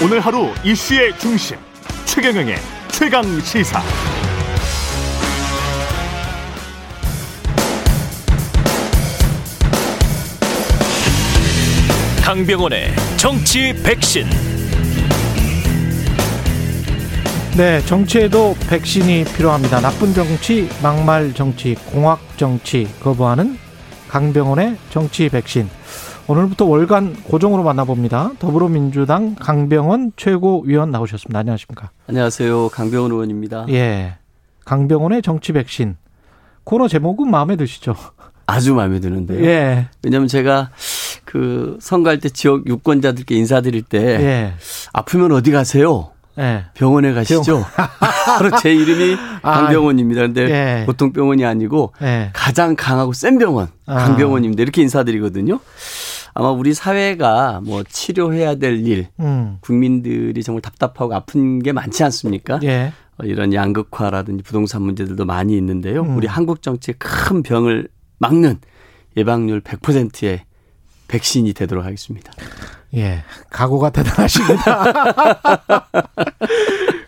오늘 하루 이슈의 중심 최경영의 최강 시사. 강병원의 정치 백신. 네, 정치에도 백신이 필요합니다. 나쁜 정치, 막말 정치, 공학 정치 거부하는 강병원의 정치 백신. 오늘부터 월간 고정으로 만나봅니다. 더불어민주당 강병원 최고위원 나오셨습니다. 안녕하십니까? 안녕하세요. 강병원 의원입니다. 예. 강병원의 정치 백신. 코너 제목은 마음에 드시죠? 아주 마음에 드는데요. 예. 왜냐하면 제가 그 선거할 때 지역 유권자들께 인사드릴 때 예. 아프면 어디 가세요? 예. 병원에 가시죠. 바로 제 이름이 아, 강병원입니다. 근데 예. 보통 병원이 아니고 예. 가장 강하고 센 병원 아. 강병원입니다. 이렇게 인사드리거든요. 아마 우리 사회가 뭐 치료해야 될 일, 음. 국민들이 정말 답답하고 아픈 게 많지 않습니까? 예. 어, 이런 양극화라든지 부동산 문제들도 많이 있는데요. 음. 우리 한국 정치의 큰 병을 막는 예방률 100%의 백신이 되도록 하겠습니다. 예. 각오가 대단하십니다.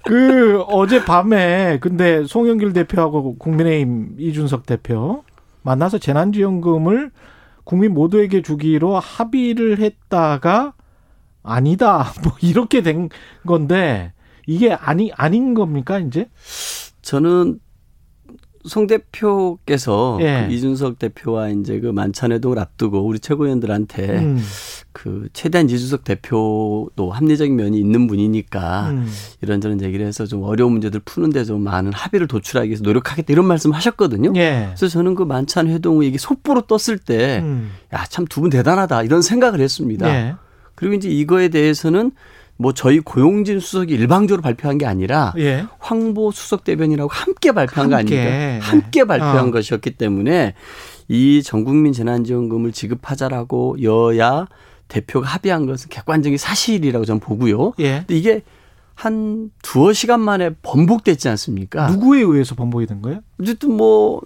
그 어제 밤에 근데 송영길 대표하고 국민의힘 이준석 대표 만나서 재난지원금을 국민 모두에게 주기로 합의를 했다가 아니다. 뭐 이렇게 된 건데 이게 아니 아닌 겁니까, 이제? 저는 송 대표께서 예. 그 이준석 대표와 이제 그 만찬 회동을 앞두고 우리 최고위원들한테 음. 그 최대한 이준석 대표도 합리적인 면이 있는 분이니까 음. 이런저런 얘기를 해서 좀 어려운 문제들 푸는데 좀 많은 합의를 도출하기 위해서 노력하겠다 이런 말씀 하셨거든요. 예. 그래서 저는 그 만찬 회동 후 이게 속보로 떴을 때 음. 야, 참 두 분 대단하다. 이런 생각을 했습니다. 예. 그리고 이제 이거에 대해서는 뭐 저희 고용진 수석이 일방적으로 발표한 게 아니라 예. 황보 수석 대변이라고 함께 발표한 거 함께. 아닙니까? 함께 발표한 어. 것이었기 때문에 이 전국민 재난지원금을 지급하자라고 여야 대표가 합의한 것은 객관적인 사실이라고 저는 보고요. 예. 근데 이게 한 두어 시간 만에 번복됐지 않습니까? 누구에 의해서 번복이 된 거예요? 어쨌든 뭐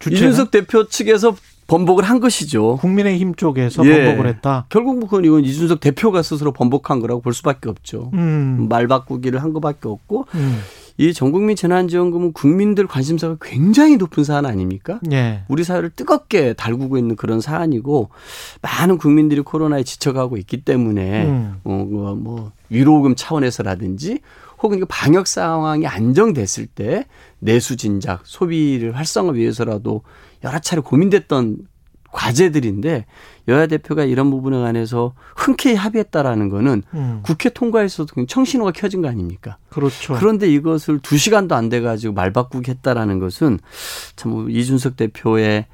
주체는? 이준석 대표 측에서 번복을 한 것이죠. 국민의힘 쪽에서 예. 번복을 했다. 결국 그건 이건 이준석 대표가 스스로 번복한 거라고 볼 수밖에 없죠. 음. 말 바꾸기를 한 것밖에 없고 음. 이 전국민 재난지원금은 국민들 관심사가 굉장히 높은 사안 아닙니까? 예. 우리 사회를 뜨겁게 달구고 있는 그런 사안이고 많은 국민들이 코로나에 지쳐가고 있기 때문에 음. 어, 뭐, 뭐 위로금 차원에서라든지 혹은 방역 상황이 안정됐을 때 내수 진작 소비를 활성화 위해서라도 여러 차례 고민됐던 과제들인데 여야 대표가 이런 부분에 관해서 흔쾌히 합의했다라는 거는 음. 국회 통과에서도 청신호가 켜진 거 아닙니까? 그렇죠. 그런데 이것을 두 시간도 안 돼 가지고 말 바꾸기 했다라는 것은 참 이준석 대표의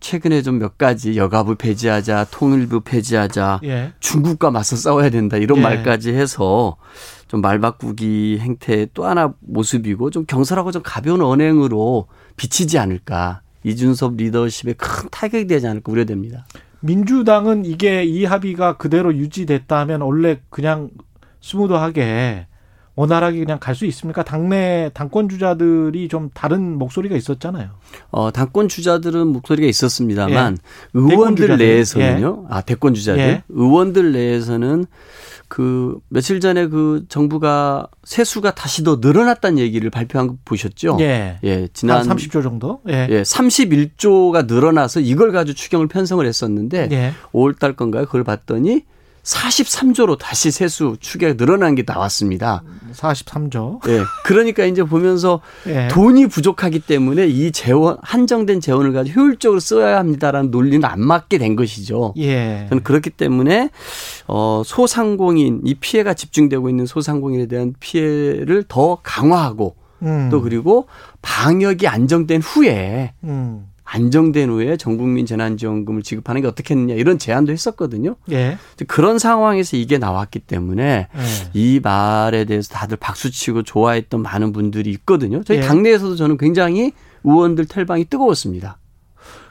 최근에 좀 몇 가지 여가부 폐지하자, 통일부 폐지하자, 예. 중국과 맞서 싸워야 된다 이런 예. 말까지 해서 좀 말 바꾸기 행태의 또 하나 모습이고 좀 경솔하고 좀 가벼운 언행으로 비치지 않을까. 이준석 리더십에 큰 타격이 되지 않을까 우려됩니다. 민주당은 이게 이 합의가 그대로 유지됐다 하면 원래 그냥 스무드하게 원활하게 그냥 갈 수 있습니까? 당내 당권 주자들이 좀 다른 목소리가 있었잖아요. 어, 당권 주자들은 목소리가 있었습니다만 예. 의원들. 내에서는요. 아, 대권 주자들. 예. 의원들 내에서는 그 며칠 전에 그 정부가 세수가 다시 더 늘어났다는 얘기를 발표한 거 보셨죠? 예. 예, 지난 한 30조 정도? 예. 예, 31조가 늘어나서 이걸 가지고 추경을 편성을 했었는데 예. 5월 달 건가요? 그걸 봤더니 43조로 다시 세수 추계가 늘어난 게 나왔습니다. 43조. 예. 그러니까 이제 보면서 예. 돈이 부족하기 때문에 이 재원 한정된 재원을 가지고 효율적으로 써야 합니다라는 논리는 안 맞게 된 것이죠. 예. 저는 그렇기 때문에 어 소상공인 이 피해가 집중되고 있는 소상공인에 대한 피해를 더 강화하고 음. 또 그리고 방역이 안정된 후에 음. 안정된 후에 전국민 재난지원금을 지급하는 게 어떻겠느냐 이런 제안도 했었거든요. 예. 그런 상황에서 이게 나왔기 때문에 예. 이 말에 대해서 다들 박수치고 좋아했던 많은 분들이 있거든요. 저희 예. 당내에서도 저는 굉장히 의원들 탈방이 뜨거웠습니다.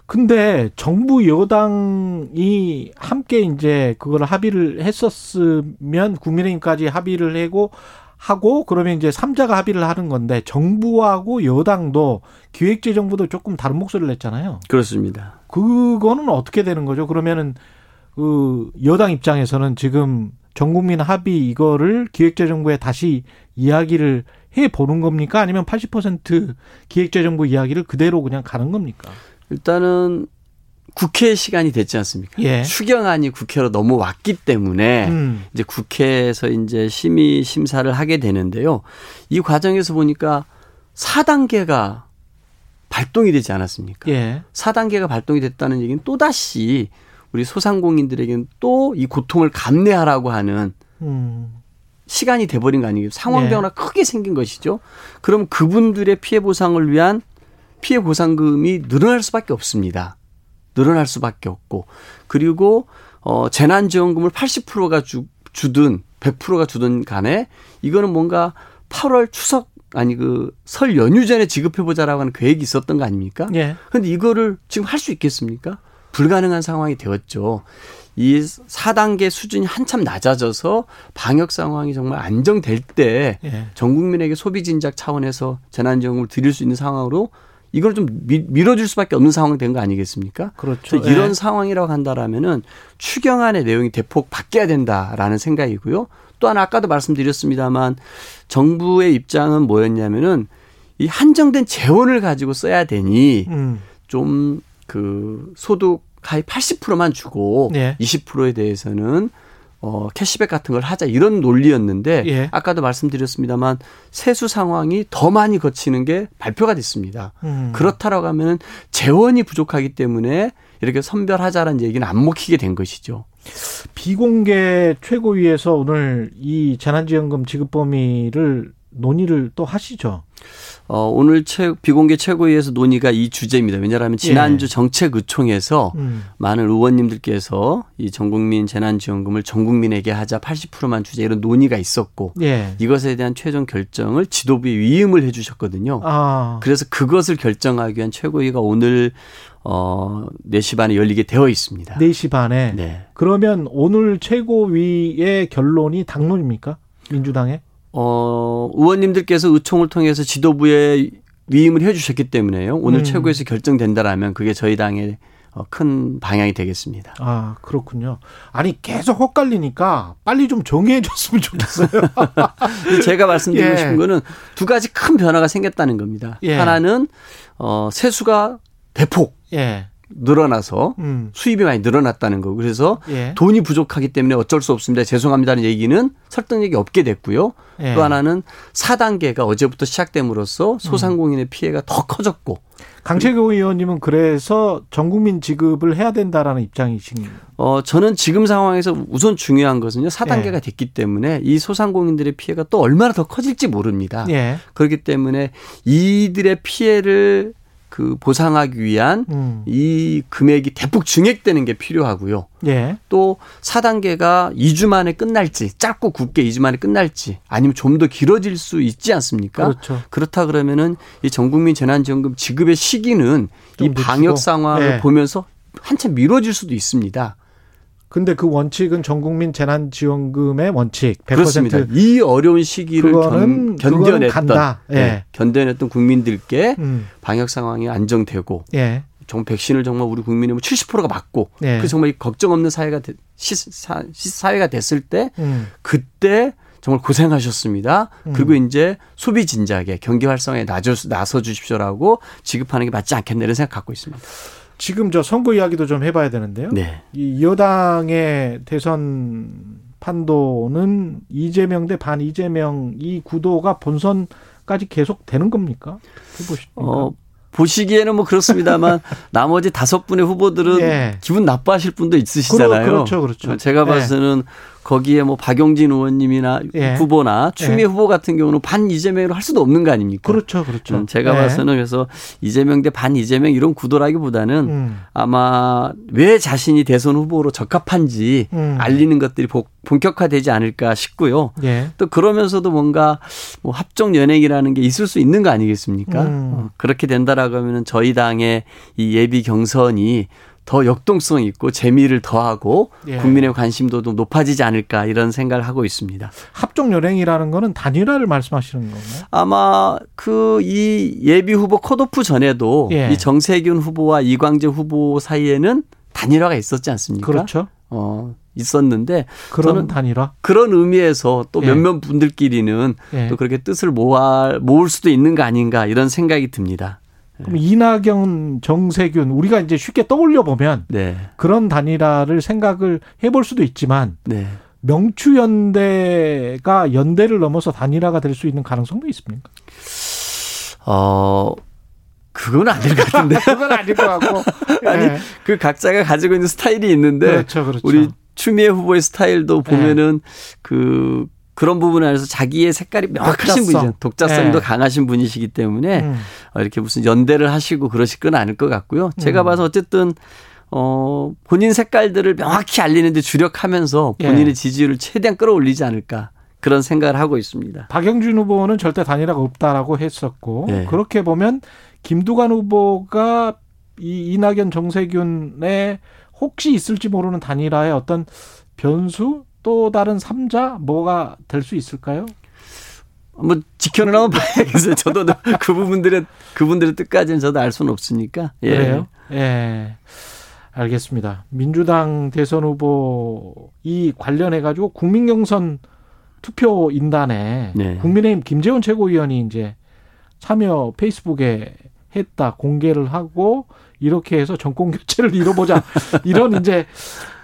근데 정부 여당이 함께 이제 그걸 합의를 했었으면 국민의힘까지 합의를 하고 하고 그러면 이제 삼자가 합의를 하는 건데 정부하고 여당도 기획재정부도 조금 다른 목소리를 냈잖아요. 그렇습니다. 그거는 어떻게 되는 거죠? 그러면은 그 여당 입장에서는 지금 전국민 합의 이거를 기획재정부에 다시 이야기를 해 보는 겁니까? 아니면 80% 기획재정부 이야기를 그대로 그냥 가는 겁니까? 일단은 국회 시간이 됐지 않습니까? 예. 추경안이 국회로 넘어왔기 때문에 음. 이제 국회에서 이제 심의 심사를 하게 되는데요. 이 과정에서 보니까 4단계가 발동이 되지 않았습니까? 예. 4단계가 발동이 됐다는 얘기는 또다시 우리 소상공인들에게는 또 이 고통을 감내하라고 하는 음. 시간이 돼버린 거 아니겠어요? 상황 네. 변화가 크게 생긴 것이죠. 그럼 그분들의 피해 보상을 위한 피해 보상금이 늘어날 수밖에 없습니다. 늘어날 수밖에 없고 그리고 어 재난지원금을 80%가 주, 주든 100%가 주든 간에 이거는 뭔가 8월 추석 아니 그 설 연휴 전에 지급해 보자라고 하는 계획이 있었던 거 아닙니까? 예. 근데 이거를 지금 할 수 있겠습니까? 불가능한 상황이 되었죠. 이 4단계 수준이 한참 낮아져서 방역 상황이 정말 안정될 때 예. 전 국민에게 소비 진작 차원에서 재난지원금을 드릴 수 있는 상황으로 이걸 좀 미, 밀어줄 수밖에 없는 상황이 된거 아니겠습니까? 그렇죠. 이런 예. 상황이라고 한다라면은 추경안의 내용이 대폭 바뀌어야 된다라는 생각이고요. 또 하나 아까도 말씀드렸습니다만 정부의 입장은 뭐였냐면은 이 한정된 재원을 가지고 써야 되니 음. 좀그 소득 하위 80%만 주고 예. 20%에 대해서는 어 캐시백 같은 걸 하자 이런 논리였는데 예. 아까도 말씀드렸습니다만 세수 상황이 더 많이 거치는 게 발표가 됐습니다. 음. 그렇다라고 하면은 재원이 부족하기 때문에 이렇게 선별하자라는 얘기는 안 먹히게 된 것이죠. 비공개 최고위에서 오늘 이 재난지원금 지급 범위를 논의를 또 하시죠. 어, 오늘 최, 비공개 최고위에서 논의가 이 주제입니다. 왜냐하면 지난주 예. 정책의총에서 음. 많은 의원님들께서 이 전국민 재난지원금을 전국민에게 하자 80%만 주자 이런 논의가 있었고 예. 이것에 대한 최종 결정을 지도부에 위임을 해 주셨거든요. 아. 그래서 그것을 결정하기 위한 최고위가 오늘 어 4시 반에 열리게 되어 있습니다. 4시 반에. 네. 그러면 오늘 최고위의 결론이 당론입니까? 민주당의? 어, 의원님들께서 의총을 통해서 지도부에 위임을 해 주셨기 때문에요. 오늘 음. 최고에서 결정된다라면 그게 저희 당의 어, 큰 방향이 되겠습니다. 아, 그렇군요. 아니, 계속 헛갈리니까 빨리 좀 정리해 줬으면 좋겠어요. 제가 말씀드리고 예. 싶은 거는 두 가지 큰 변화가 생겼다는 겁니다. 예. 하나는 어, 세수가 대폭 예. 늘어나서 음. 수입이 많이 늘어났다는 거. 그래서 예. 돈이 부족하기 때문에 어쩔 수 없습니다. 죄송합니다는 얘기는 설득력이 없게 됐고요. 예. 또 하나는 4단계가 어제부터 시작됨으로써 소상공인의 피해가 더 커졌고 강채교 의원님은 그래서 전 국민 지급을 해야 된다라는 입장이신 어 저는 지금 상황에서 우선 중요한 것은요. 4단계가 예. 됐기 때문에 이 소상공인들의 피해가 또 얼마나 더 커질지 모릅니다. 예. 그렇기 때문에 이들의 피해를 그 보상하기 위한 음. 이 금액이 대폭 증액되는 게 필요하고요. 예. 또 4단계가 2주 만에 끝날지, 짧고 굵게 2주 만에 끝날지, 아니면 좀 더 길어질 수 있지 않습니까? 그렇죠. 그렇다 그러면은 이 전국민 재난지원금 지급의 시기는 좀이 방역. 상황을 네. 보면서 한참 미뤄질 수도 있습니다. 근데 그 원칙은 전 국민 재난 지원금의 원칙 100% 그렇습니다. 이 어려운 시기를 그거는 견, 견뎌냈던. 예. 네, 견뎌냈던 국민들께 음. 방역 상황이 안정되고 예. 정말 백신을 정말 우리 국민의 뭐 70%가 맞고 예. 그 정말 이 걱정 없는 사회가 되- 시, 사, 시- 사회가 됐을 때 음. 그때 정말 고생하셨습니다. 음. 그리고 이제 소비 진작에 경기 활성화에 나서, 주십시오라고 지급하는 게 맞지 않겠나 이런 생각 갖고 있습니다. 지금 저 선거 이야기도 좀 해봐야 되는데요. 네. 이 여당의 대선 판도는 이재명 대 반 이재명 이 구도가 본선까지 계속 되는 겁니까? 어떻게 보십니까? 어, 보시기에는 뭐 그렇습니다만 나머지 다섯 분의 후보들은 예. 기분 나빠하실 분도 있으시잖아요. 그러- 그렇죠, 그렇죠. 제가 예. 봐서는 거기에 뭐 박용진 의원님이나 예. 후보나 추미애 예. 후보 같은 경우는 반 이재명으로 할 수도 없는 거 아닙니까? 그렇죠, 그렇죠. 음, 제가 예. 봐서는 그래서 이재명 대 반 이재명 이런 구도라기보다는 음, 아마 왜 자신이 대선 후보로 적합한지 음. 알리는 것들이 복- 본격화되지 않을까 싶고요. 예. 또 그러면서도 뭔가 뭐 합종 연행이라는 게 있을 수 있는 거 아니겠습니까? 음. 어, 그렇게 된다라고 하면은 저희 당의 이 예비 경선이 더 역동성 있고 재미를 더하고 예. 국민의 관심도도 높아지지 않을까 이런 생각을 하고 있습니다. 합종 연행이라는 거는 단일화를 말씀하시는 건가요? 아마 그 이 예비 후보 컷오프 전에도 예. 이 정세균 후보와 이광재 후보 사이에는 단일화가 있었지 않습니까? 그렇죠. 어 있었는데 그런 단일화 그런 의미에서 또 예. 몇몇 분들끼리는 예. 또 그렇게 뜻을 모아 모을 수도 있는 거 아닌가 이런 생각이 듭니다. 그럼 이낙연 정세균 우리가 이제 쉽게 떠올려 보면 네, 그런 단일화를 생각을 해볼 수도 있지만 네. 명추연대가 연대를 넘어서 단일화가 될 수 있는 가능성도 있습니까? 어 그건 아닐 것 같은데. 그건 아닐 것 같고 아니 예. 그 각자가 가지고 있는 스타일이 있는데 그렇죠, 그렇죠. 우리 추미애 후보의 스타일도 보면은 그 그런 부분에 대해서 자기의 색깔이 명확하신 독자성. 분이죠. 독자성도 네. 강하신 분이시기 때문에 음. 어, 이렇게 무슨 연대를 하시고 그러실 건 아닐 것 같고요. 제가 음. 봐서 어쨌든 어 본인 색깔들을 명확히 알리는데 주력하면서 예. 본인의 지지율을 최대한 끌어올리지 않을까 그런 생각을 하고 있습니다. 박영준 후보는 절대 단일화가 없다라고 했었고 네. 그렇게 보면 김두관 후보가 이 이낙연 정세균의 혹시 있을지 모르는 단일화의 어떤 변수 또 다른 삼자 뭐가 될 수 있을까요? 뭐 지켜는 한번 봐야겠어요. 저도 그 부분들의 그분들의 뜻까지는 저도 알 수는 없으니까. 예. 그래요? 예. 알겠습니다. 민주당 대선 후보 이 관련해 가지고 국민경선 투표 인단에 네. 국민의힘 김재원 최고위원이 이제 참여 페이스북에 했다 공개를 하고 이렇게 해서 정권 교체를 이뤄보자 이런 이제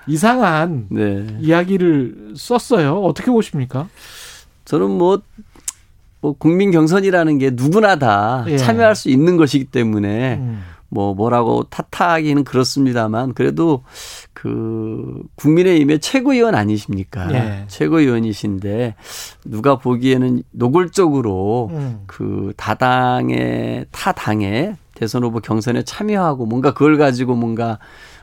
이상한 네. 이야기를 썼어요. 어떻게 보십니까? 저는 뭐, 뭐 국민 경선이라는 게 누구나 다 예. 참여할 수 있는 것이기 때문에 음. 뭐 뭐라고 탓하기는 그렇습니다만 그래도 그 국민의힘의 최고위원 아니십니까? 예. 최고위원이신데 누가 보기에는 노골적으로 음. 그 다당의 타 당의 대선 후보 경선에 참여하고 뭔가 그걸 가지고 뭔가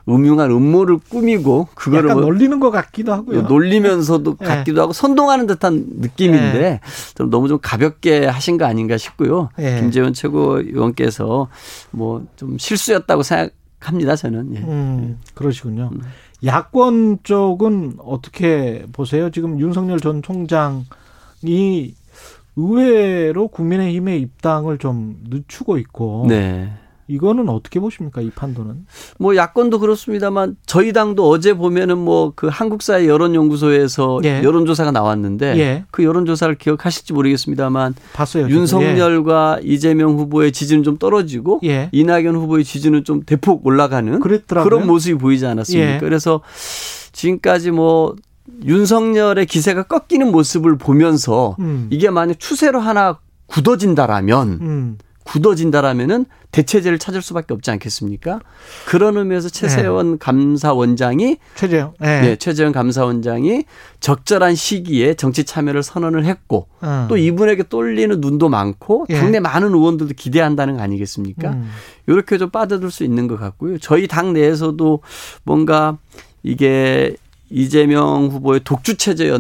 음흉한 음모를 꾸미고 그거를 약간 뭐 놀리는 것 같기도 하고요. 놀리면서도 예. 같기도 하고 선동하는 듯한 느낌인데 예. 좀 너무 좀 가볍게 하신 거 아닌가 싶고요. 예. 김재원 최고위원께서 뭐 좀 실수였다고 생각합니다. 저는. 예. 음, 그러시군요. 야권 쪽은 어떻게 보세요? 지금 윤석열 전 총장이 의외로 국민의힘의 입당을 좀 늦추고 있고 네. 이거는 어떻게 보십니까? 이 판도는? 뭐 야권도 그렇습니다만 저희 당도 어제 보면은 뭐 그 한국사회 여론연구소에서 예. 여론조사가 나왔는데 예. 그 여론조사를 기억하실지 모르겠습니다만 봤어요. 윤석열과 이재명 후보의 지지는 좀 떨어지고 예. 이낙연 후보의 지지는 좀 대폭 올라가는 그랬더라고요. 그런 모습이 보이지 않았습니까? 예. 그래서 지금까지 뭐 윤석열의 기세가 꺾이는 모습을 보면서 음. 이게 만약 추세로 하나 굳어진다라면 음. 굳어진다라면은 대체제를 찾을 수밖에 없지 않겠습니까? 그런 의미에서 최세원 감사원장이 최재형. 예. 네, 최재형 감사원장이 적절한 시기에 정치 참여를 선언을 했고 어. 또 이분에게 쏠리는 눈도 많고 예. 당내 많은 의원들도 기대한다는 거 아니겠습니까? 음. 이렇게 좀 빠져들 수 있는 것 같고요. 저희 당 내에서도 뭔가 이게 이재명 후보의 독주 체제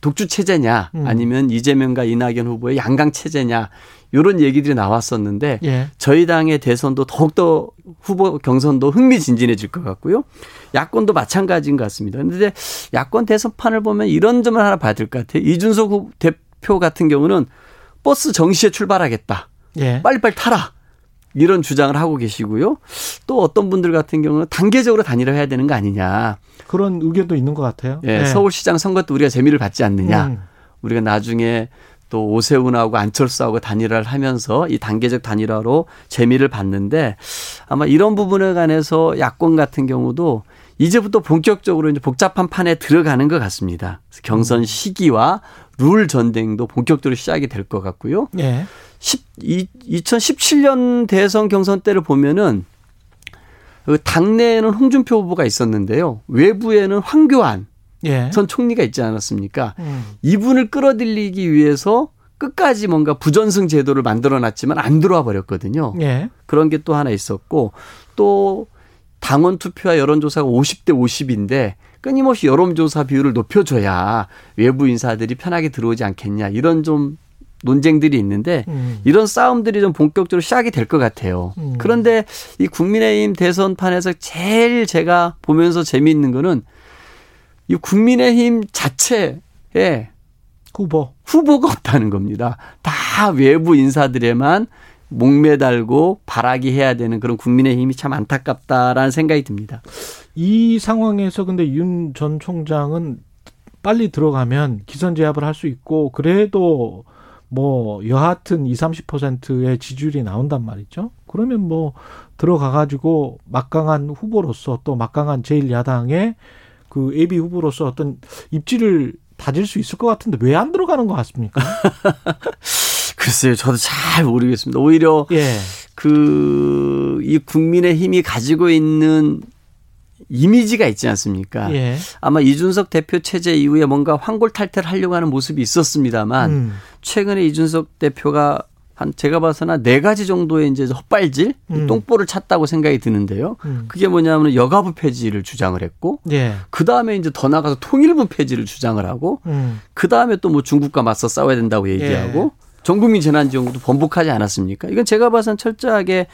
독주 체제냐 음. 아니면 이재명과 이낙연 후보의 양강 체제냐 이런 얘기들이 나왔었는데 예. 저희 당의 대선도 더욱더 후보 경선도 흥미진진해질 것 같고요. 야권도 마찬가지인 것 같습니다. 그런데 야권 대선판을 보면 이런 점을 하나 봐야 될 것 같아요. 이준석 후- 대표 같은 경우는 버스 정시에 출발하겠다. 예. 빨리빨리 타라. 이런 주장을 하고 계시고요. 또 어떤 분들 같은 경우는 단계적으로 단일화해야 되는 거 아니냐. 그런 의견도 있는 것 같아요. 예, 서울시장 선거 때 우리가 재미를 받지 않느냐. 음. 우리가 나중에 또 오세훈하고 안철수하고 단일화를 하면서 이 단계적 단일화로 재미를 받는데 아마 이런 부분에 관해서 야권 같은 경우도 이제부터 본격적으로 이제 복잡한 판에 들어가는 것 같습니다. 경선 시기와 룰 전쟁도 본격적으로 시작이 될 것 같고요. 예. 10, 이, 2017년 대선 경선 때를 보면은 그 당내에는 홍준표 후보가 있었는데요. 외부에는 황교안 예. 전 총리가 있지 않았습니까? 음. 이분을 끌어들이기 위해서 끝까지 뭔가 부전승 제도를 만들어 놨지만 안 들어와 버렸거든요. 예. 그런 게 또 하나 있었고 또 당원 투표와 여론조사가 50대 50인데 끊임없이 여론조사 비율을 높여줘야 외부 인사들이 편하게 들어오지 않겠냐 이런 좀 논쟁들이 있는데 음. 이런 싸움들이 좀 본격적으로 시작이 될 것 같아요. 음. 그런데 이 국민의힘 대선판에서 제일 제가 보면서 재미있는 거는 이 국민의힘 자체에 후보. 후보가 없다는 겁니다. 다 외부 인사들에만 목매달고 바라기 해야 되는 그런 국민의힘이 참 안타깝다라는 생각이 듭니다. 이 상황에서 근데 윤 전 총장은 빨리 들어가면 기선 제압을 할 수 있고 그래도 뭐 여하튼 2, 30%의 지지율이 나온단 말이죠. 그러면 뭐 들어가 가지고 막강한 후보로서 또 막강한 제1야당의 그 예비 후보로서 어떤 입지를 다질 수 있을 것 같은데 왜 안 들어가는 것 같습니까? 글쎄요, 저도 잘 모르겠습니다. 오히려 예. 그, 이 국민의 힘이 가지고 있는 이미지가 있지 않습니까? 예. 아마 이준석 대표 체제 이후에 뭔가 황골탈퇴를 하려고 하는 모습이 있었습니다만 음. 최근에 이준석 대표가 한 제가 봐서는 한네 가지 정도의 이제 헛발질, 음. 똥볼을 찼다고 생각이 드는데요. 음. 그게 뭐냐면 여가부 폐지를 주장을 했고 예. 그 다음에 이제 더 나가서 통일부 폐지를 주장을 하고 음. 그 다음에 또 뭐 중국과 맞서 싸워야 된다고 얘기하고 전국민 재난지원금도 번복하지 않았습니까? 이건 제가 봐서는 철저하게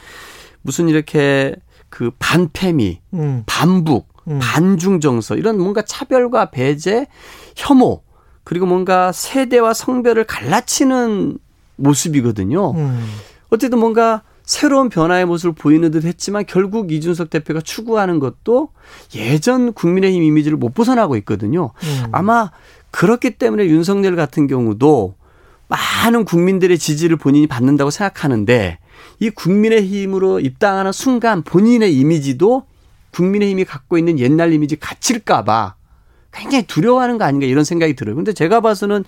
무슨 이렇게 그 반패미, 음. 반북, 음. 반중 정서 이런 뭔가 차별과 배제, 혐오 그리고 뭔가 세대와 성별을 갈라치는 모습이거든요. 음. 어쨌든 뭔가 새로운 변화의 모습을 보이는 듯 했지만 결국 이준석 대표가 추구하는 것도 예전 국민의힘 이미지를 못 벗어나고 있거든요. 음. 아마 그렇기 때문에 윤석열 같은 경우도 많은 국민들의 지지를 본인이 받는다고 생각하는데 이 국민의힘으로 입당하는 순간 본인의 이미지도 국민의힘이 갖고 있는 옛날 이미지 갇힐까봐 굉장히 두려워하는 거 아닌가 이런 생각이 들어요. 근데 제가 봐서는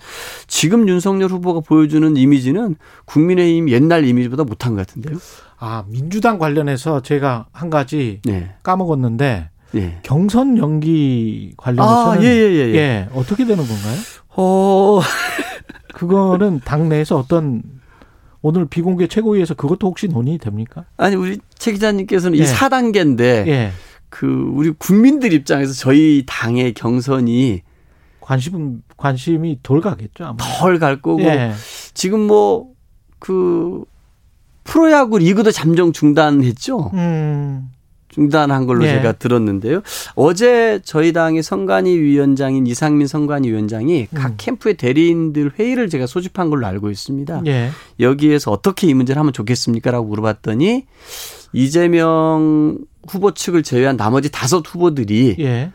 지금 윤석열 후보가 보여주는 이미지는 국민의힘 옛날 이미지보다 못한 것 같은데요. 아, 민주당 관련해서 제가 한 가지 네. 까먹었는데 네. 경선 연기 관련해서는 아, 예, 예, 예, 예. 어떻게 되는 건가요? 어, 그거는 당내에서 어떤 오늘 비공개 최고위에서 그것도 혹시 논의 됩니까? 아니, 우리 최 기자님께서는 예. 이 4단계인데 예. 그 우리 국민들 입장에서 저희 당의 경선이 관심 관심이 덜 가겠죠 아마. 덜갈 거고 예. 지금 뭐 그 프로야구 리그도 잠정 중단했죠. 음. 중단한 걸로 예. 제가 들었는데요. 어제 저희 당의 선관위 위원장인 이상민 선관위 위원장이 각 음. 캠프의 대리인들 회의를 제가 소집한 걸로 알고 있습니다. 예. 여기에서 어떻게 이 문제를 하면 좋겠습니까라고 물어봤더니 이재명 후보 측을 제외한 나머지 다섯 후보들이 예.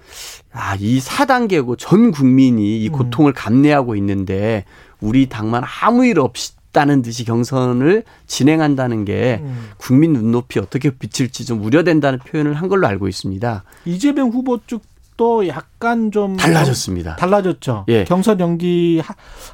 아, 이 4단계고 전 국민이 이 음. 고통을 감내하고 있는데 우리 당만 아무 일 없 다는 듯이 경선을 진행한다는 게 음. 국민 눈높이 어떻게 비칠지 좀 우려된다는 표현을 한 걸로 알고 있습니다. 이재명 후보 쪽 도 약간 좀 달라졌습니다. 달라졌죠. 예. 경선 연기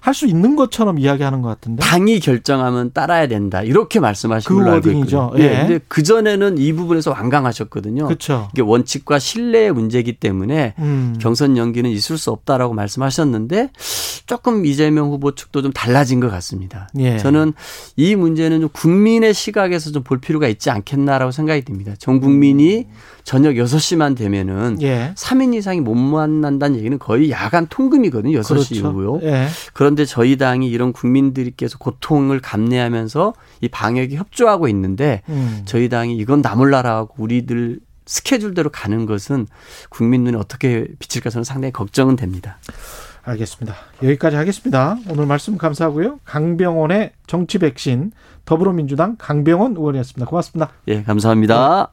할 수 있는 것처럼 이야기하는 것 같은데. 당이 결정하면 따라야 된다. 이렇게 말씀하신 그 걸로 알고. 있거든요. 예. 예. 근데 그 전에는 이 부분에서 완강하셨거든요. 그렇죠. 이게 원칙과 신뢰의 문제이기 때문에 음. 경선 연기는 있을 수 없다라고 말씀하셨는데 조금 이재명 후보 측도 좀 달라진 것 같습니다. 예. 저는 이 문제는 좀 국민의 시각에서 좀 볼 필요가 있지 않겠나라고 생각이 듭니다. 전 국민이 저녁 6시만 되면은 예. 3인 이상이 못 만난다는 얘기는 거의 야간 통금이거든요. 6시 그렇죠. 이후요. 예. 그런데 저희 당이 이런 국민들께서 고통을 감내하면서 이 방역에 협조하고 있는데 음. 저희 당이 이건 나몰라라고 우리들 스케줄대로 가는 것은 국민 눈에 어떻게 비칠까 저는 상당히 걱정은 됩니다. 알겠습니다. 여기까지 하겠습니다. 오늘 말씀 감사하고요. 강병원의 정치 백신 더불어민주당 강병원 의원이었습니다. 고맙습니다. 예, 감사합니다.